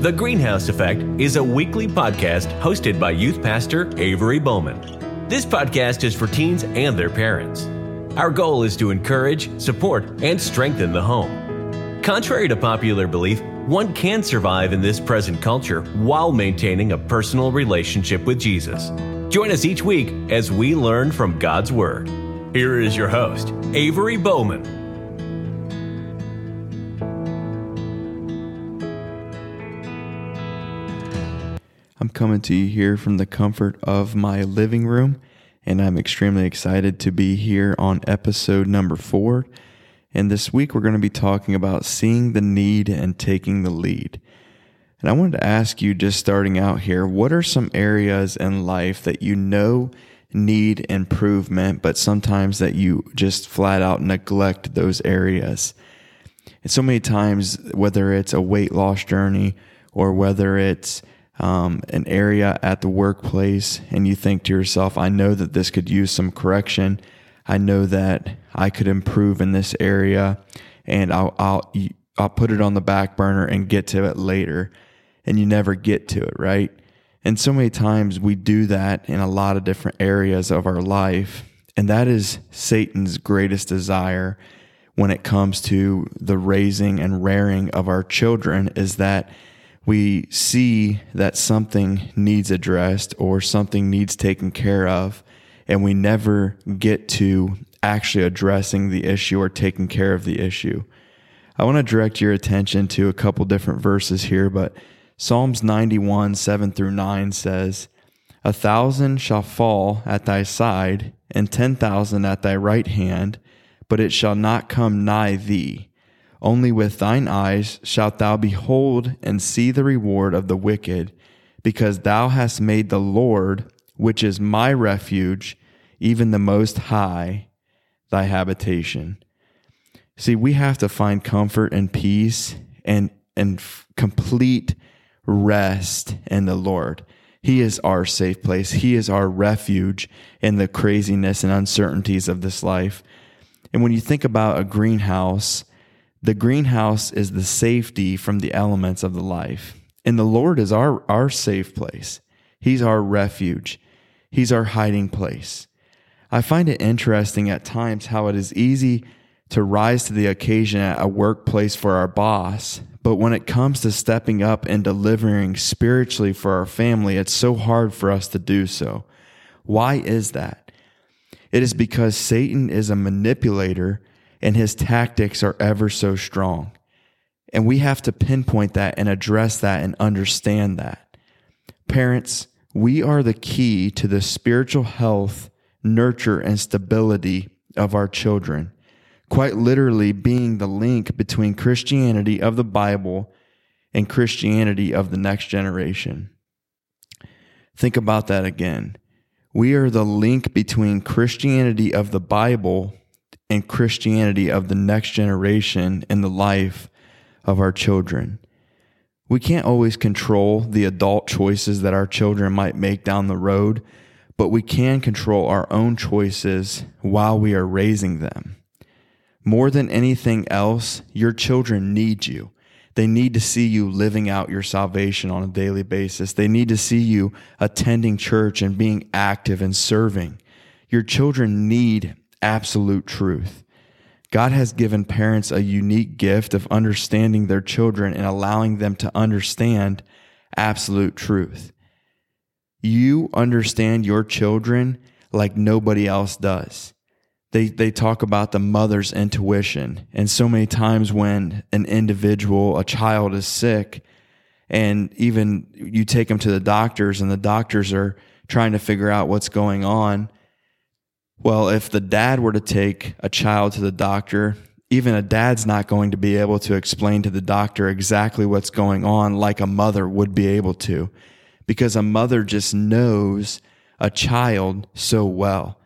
The Greenhouse Effect is a weekly podcast hosted by youth pastor Avery Bowman. This podcast is for teens and their parents. Our goal is to encourage, support, and strengthen the home. Contrary to popular belief, one can survive in this present culture while maintaining a personal relationship with Jesus. Join us each week as we learn from God's Word. Here is your host, Avery Bowman. I'm coming to you here from the comfort of my living room, and I'm extremely excited to be here on episode number four. And this week, we're going to be talking about seeing the need and taking the lead. And I wanted to ask you, just starting out here, what are some areas in life that you know need improvement, but sometimes that you just flat out neglect those areas? And so many times, whether it's a weight loss journey or whether it's um, an area at the workplace and you think to yourself, I know that this could use some correction. I know that I could improve in this area and I'll, I'll, I'll put it on the back burner and get to it later. And you never get to it, right? And so many times we do that in a lot of different areas of our life. And that is Satan's greatest desire when it comes to the raising and rearing of our children is that we see that something needs addressed or something needs taken care of, and we never get to actually addressing the issue or taking care of the issue. I want to direct your attention to a couple different verses here, but Psalms 91, 7 through 9 says, A thousand shall fall at thy side, and ten thousand at thy right hand, but it shall not come nigh thee. Only with thine eyes shalt thou behold and see the reward of the wicked, because thou hast made the Lord, which is my refuge, even the Most High, thy habitation. See, we have to find comfort and peace and, and complete rest in the Lord. He is our safe place. He is our refuge in the craziness and uncertainties of this life. And when you think about a greenhouse, the greenhouse is the safety from the elements of the life. And the Lord is our, our safe place. He's our refuge. He's our hiding place. I find it interesting at times how it is easy to rise to the occasion at a workplace for our boss, but when it comes to stepping up and delivering spiritually for our family, it's so hard for us to do so. Why is that? It is because Satan is a manipulator and his tactics are ever so strong. And we have to pinpoint that and address that and understand that. Parents, we are the key to the spiritual health, nurture, and stability of our children, quite literally being the link between Christianity of the Bible and Christianity of the next generation. Think about that again. We are the link between Christianity of the Bible and Christianity of the next generation in the life of our children. We can't always control the adult choices that our children might make down the road, but we can control our own choices while we are raising them. More than anything else, your children need you. They need to see you living out your salvation on a daily basis. They need to see you attending church and being active and serving. Your children need absolute truth. God has given parents a unique gift of understanding their children and allowing them to understand absolute truth. You understand your children like nobody else does. They, they talk about the mother's intuition. And so many times when an individual, a child is sick, and even you take them to the doctors, and the doctors are trying to figure out what's going on, well, if the dad were to take a child to the doctor, even a dad's not going to be able to explain to the doctor exactly what's going on like a mother would be able to, because a mother just knows a child so well.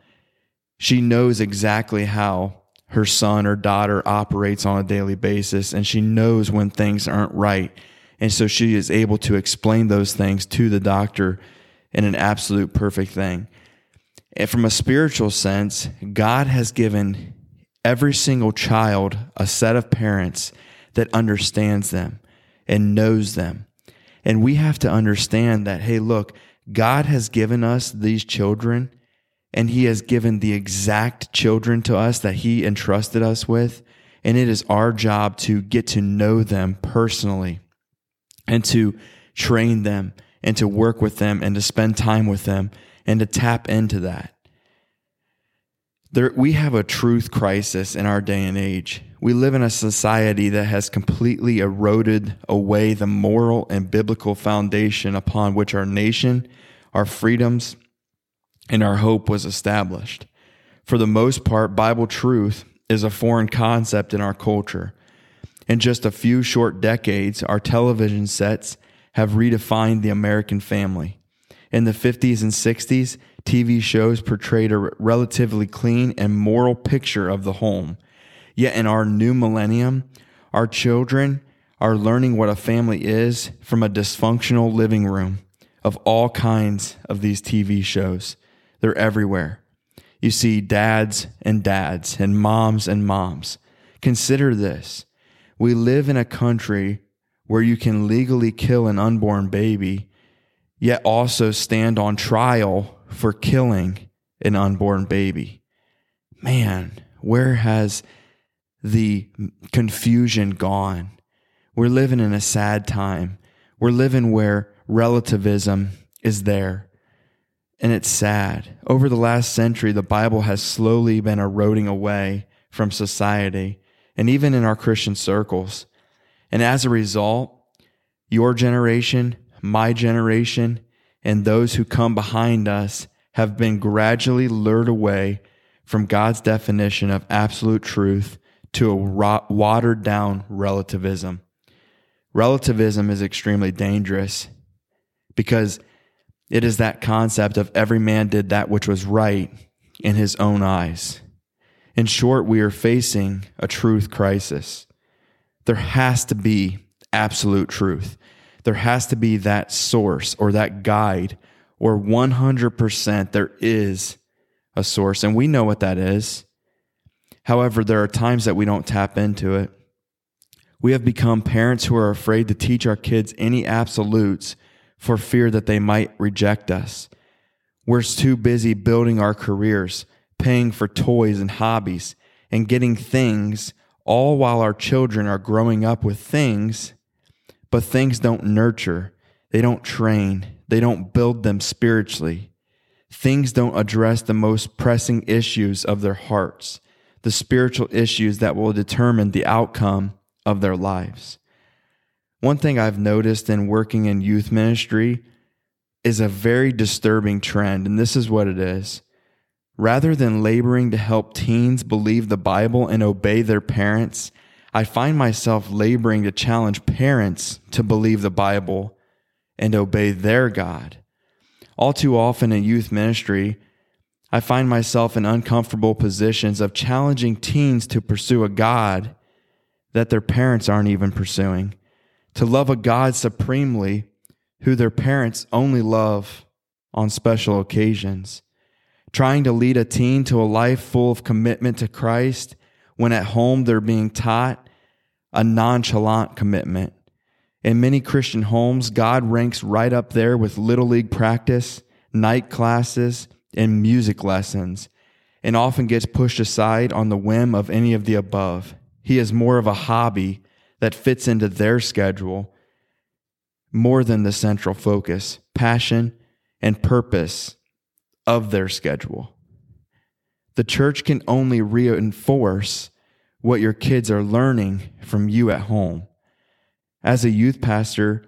She knows exactly how her son or daughter operates on a daily basis, and she knows when things aren't right. And so she is able to explain those things to the doctor in an absolute perfect thing. And from a spiritual sense, God has given every single child a set of parents that understands them and knows them. And we have to understand that, hey, look, God has given us these children and he has given the exact children to us that he entrusted us with. And it is our job to get to know them personally and to train them and to work with them and to spend time with them and to tap into that. There, we have a truth crisis in our day and age. We live in a society that has completely eroded away the moral and biblical foundation upon which our nation, our freedoms, and our hope was established. For the most part, Bible truth is a foreign concept in our culture. In just a few short decades, our television sets have redefined the American family. In the 50s and 60s, TV shows portrayed a relatively clean and moral picture of the home. Yet in our new millennium, our children are learning what a family is from a dysfunctional living room of all kinds of these TV shows. They're everywhere. You see dads and dads and moms and moms. Consider this. We live in a country where you can legally kill an unborn baby, yet also stand on trial for killing an unborn baby. Man, where has the confusion gone? We're living in a sad time. We're living where relativism is there. And it's sad. Over the last century, the Bible has slowly been eroding away from society and even in our Christian circles. And as a result, your generation, my generation, and those who come behind us have been gradually lured away from God's definition of absolute truth to a watered down relativism. Relativism is extremely dangerous because it is that concept of every man did that which was right in his own eyes. In short, we are facing a truth crisis. There has to be absolute truth. There has to be that source or that guide, or 100% there is a source. And we know what that is. However, there are times that we don't tap into it. We have become parents who are afraid to teach our kids any absolutes for fear that they might reject us. We're too busy building our careers, paying for toys and hobbies, and getting things, all while our children are growing up with things, but things don't nurture, they don't train, they don't build them spiritually. Things don't address the most pressing issues of their hearts, the spiritual issues that will determine the outcome of their lives. One thing I've noticed in working in youth ministry is a very disturbing trend, and this is what it is. Rather than laboring to help teens believe the Bible and obey their parents, I find myself laboring to challenge parents to believe the Bible and obey their God. All too often in youth ministry, I find myself in uncomfortable positions of challenging teens to pursue a God that their parents aren't even pursuing to love a God supremely who their parents only love on special occasions, trying to lead a teen to a life full of commitment to Christ when at home they're being taught a nonchalant commitment. In many Christian homes, God ranks right up there with Little League practice, night classes, and music lessons, and often gets pushed aside on the whim of any of the above. He is more of a hobby that fits into their schedule more than the central focus, passion, and purpose of their schedule. The church can only reinforce what your kids are learning from you at home. As a youth pastor,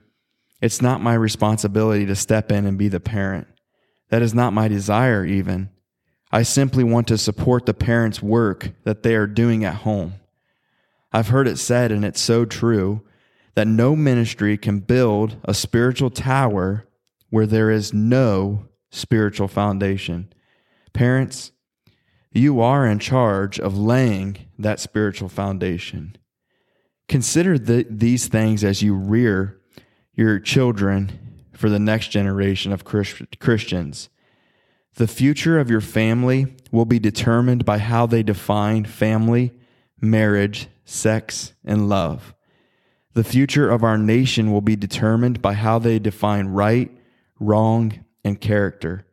it's not my responsibility to step in and be the parent. That is not my desire, even. I simply want to support the parents' work that they are doing at home. I've heard it said, and it's so true, that no ministry can build a spiritual tower where there is no spiritual foundation. Parents, you are in charge of laying that spiritual foundation. Consider the, these things as you rear your children for the next generation of Christians. The future of your family will be determined by how they define family, marriage, sex, and love. The future of our nation will be determined by how they define right, wrong, and character.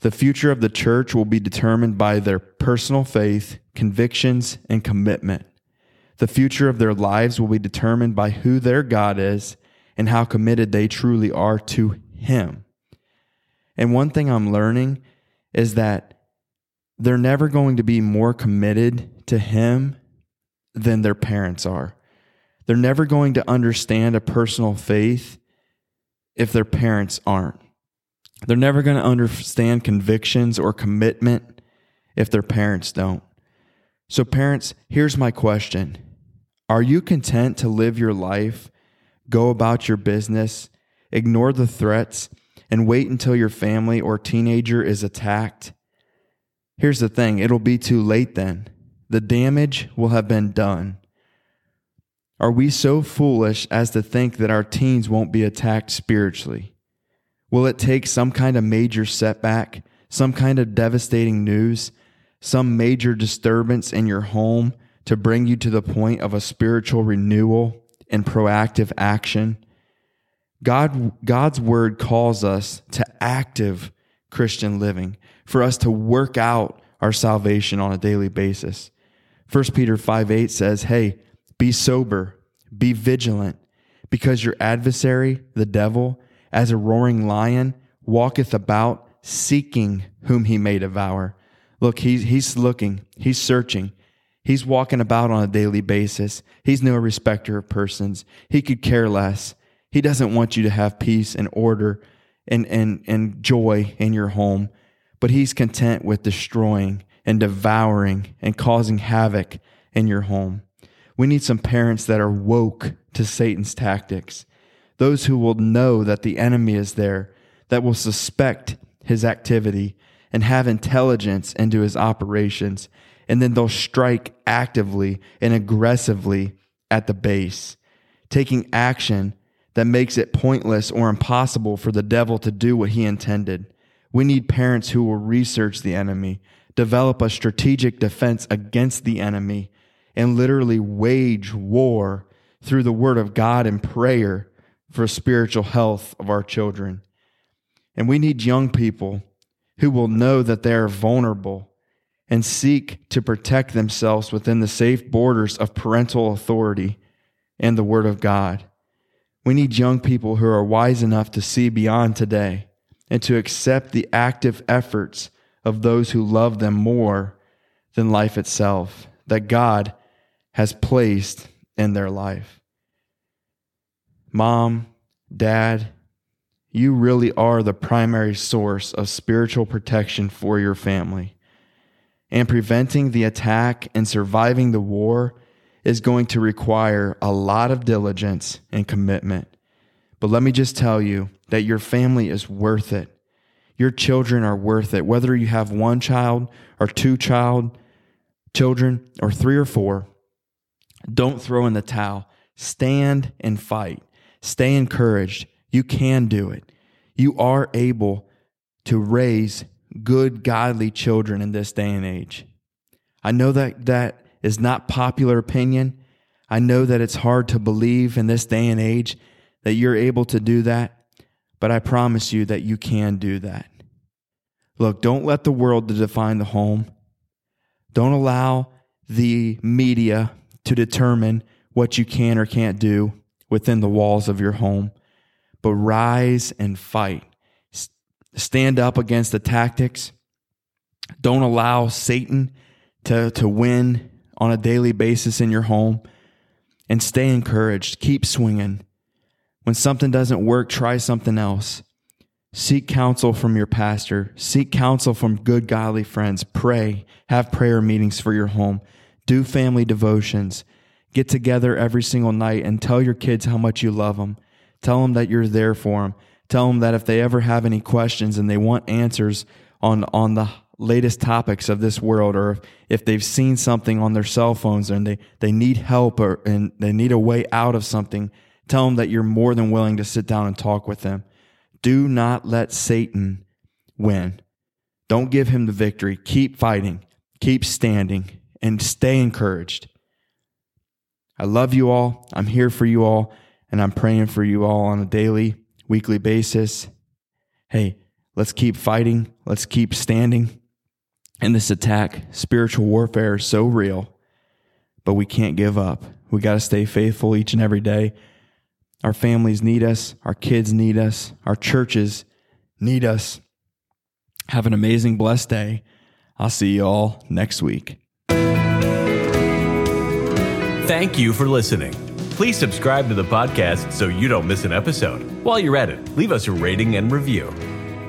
The future of the church will be determined by their personal faith, convictions, and commitment. The future of their lives will be determined by who their God is and how committed they truly are to Him. And one thing I'm learning is that they're never going to be more committed to Him than their parents are. They're never going to understand a personal faith if their parents aren't. They're never going to understand convictions or commitment if their parents don't. So, parents, here's my question Are you content to live your life, go about your business, ignore the threats, and wait until your family or teenager is attacked? Here's the thing it'll be too late then. The damage will have been done. Are we so foolish as to think that our teens won't be attacked spiritually? Will it take some kind of major setback, some kind of devastating news, some major disturbance in your home to bring you to the point of a spiritual renewal and proactive action? God, God's word calls us to active Christian living, for us to work out our salvation on a daily basis. 1 Peter 5 8 says, Hey, be sober, be vigilant, because your adversary, the devil, as a roaring lion, walketh about, seeking whom he may devour. Look, he's, he's looking, he's searching, he's walking about on a daily basis. He's no respecter of persons. He could care less. He doesn't want you to have peace and order and, and, and joy in your home, but he's content with destroying and devouring and causing havoc in your home. We need some parents that are woke to Satan's tactics, those who will know that the enemy is there, that will suspect his activity and have intelligence into his operations, and then they'll strike actively and aggressively at the base, taking action that makes it pointless or impossible for the devil to do what he intended. We need parents who will research the enemy, develop a strategic defense against the enemy, and literally wage war through the word of God and prayer for spiritual health of our children. And we need young people who will know that they are vulnerable and seek to protect themselves within the safe borders of parental authority and the Word of God. We need young people who are wise enough to see beyond today and to accept the active efforts of those who love them more than life itself that God has placed in their life. Mom, dad, you really are the primary source of spiritual protection for your family. And preventing the attack and surviving the war is going to require a lot of diligence and commitment. But let me just tell you that your family is worth it. Your children are worth it. Whether you have one child or two child children or three or four, don't throw in the towel. Stand and fight. Stay encouraged. You can do it. You are able to raise good, godly children in this day and age. I know that that is not popular opinion. I know that it's hard to believe in this day and age that you're able to do that, but I promise you that you can do that. Look, don't let the world define the home. Don't allow the media to determine what you can or can't do within the walls of your home, but rise and fight. Stand up against the tactics. Don't allow Satan to, to win on a daily basis in your home and stay encouraged. Keep swinging. When something doesn't work, try something else. Seek counsel from your pastor. Seek counsel from good, godly friends. Pray. Have prayer meetings for your home. Do family devotions. Get together every single night and tell your kids how much you love them. Tell them that you're there for them. Tell them that if they ever have any questions and they want answers on, on the latest topics of this world or if they've seen something on their cell phones and they, they need help or and they need a way out of something, tell them that you're more than willing to sit down and talk with them. Do not let Satan win. Don't give him the victory. Keep fighting, keep standing, and stay encouraged. I love you all. I'm here for you all, and I'm praying for you all on a daily, weekly basis. Hey, let's keep fighting. Let's keep standing. And this attack, spiritual warfare, is so real, but we can't give up. We got to stay faithful each and every day. Our families need us. Our kids need us. Our churches need us. Have an amazing, blessed day. I'll see you all next week. Thank you for listening. Please subscribe to the podcast so you don't miss an episode. While you're at it, leave us a rating and review.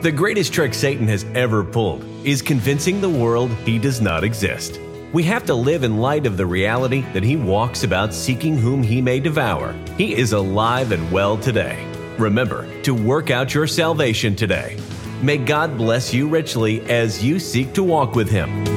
The greatest trick Satan has ever pulled is convincing the world he does not exist. We have to live in light of the reality that he walks about seeking whom he may devour. He is alive and well today. Remember to work out your salvation today. May God bless you richly as you seek to walk with him.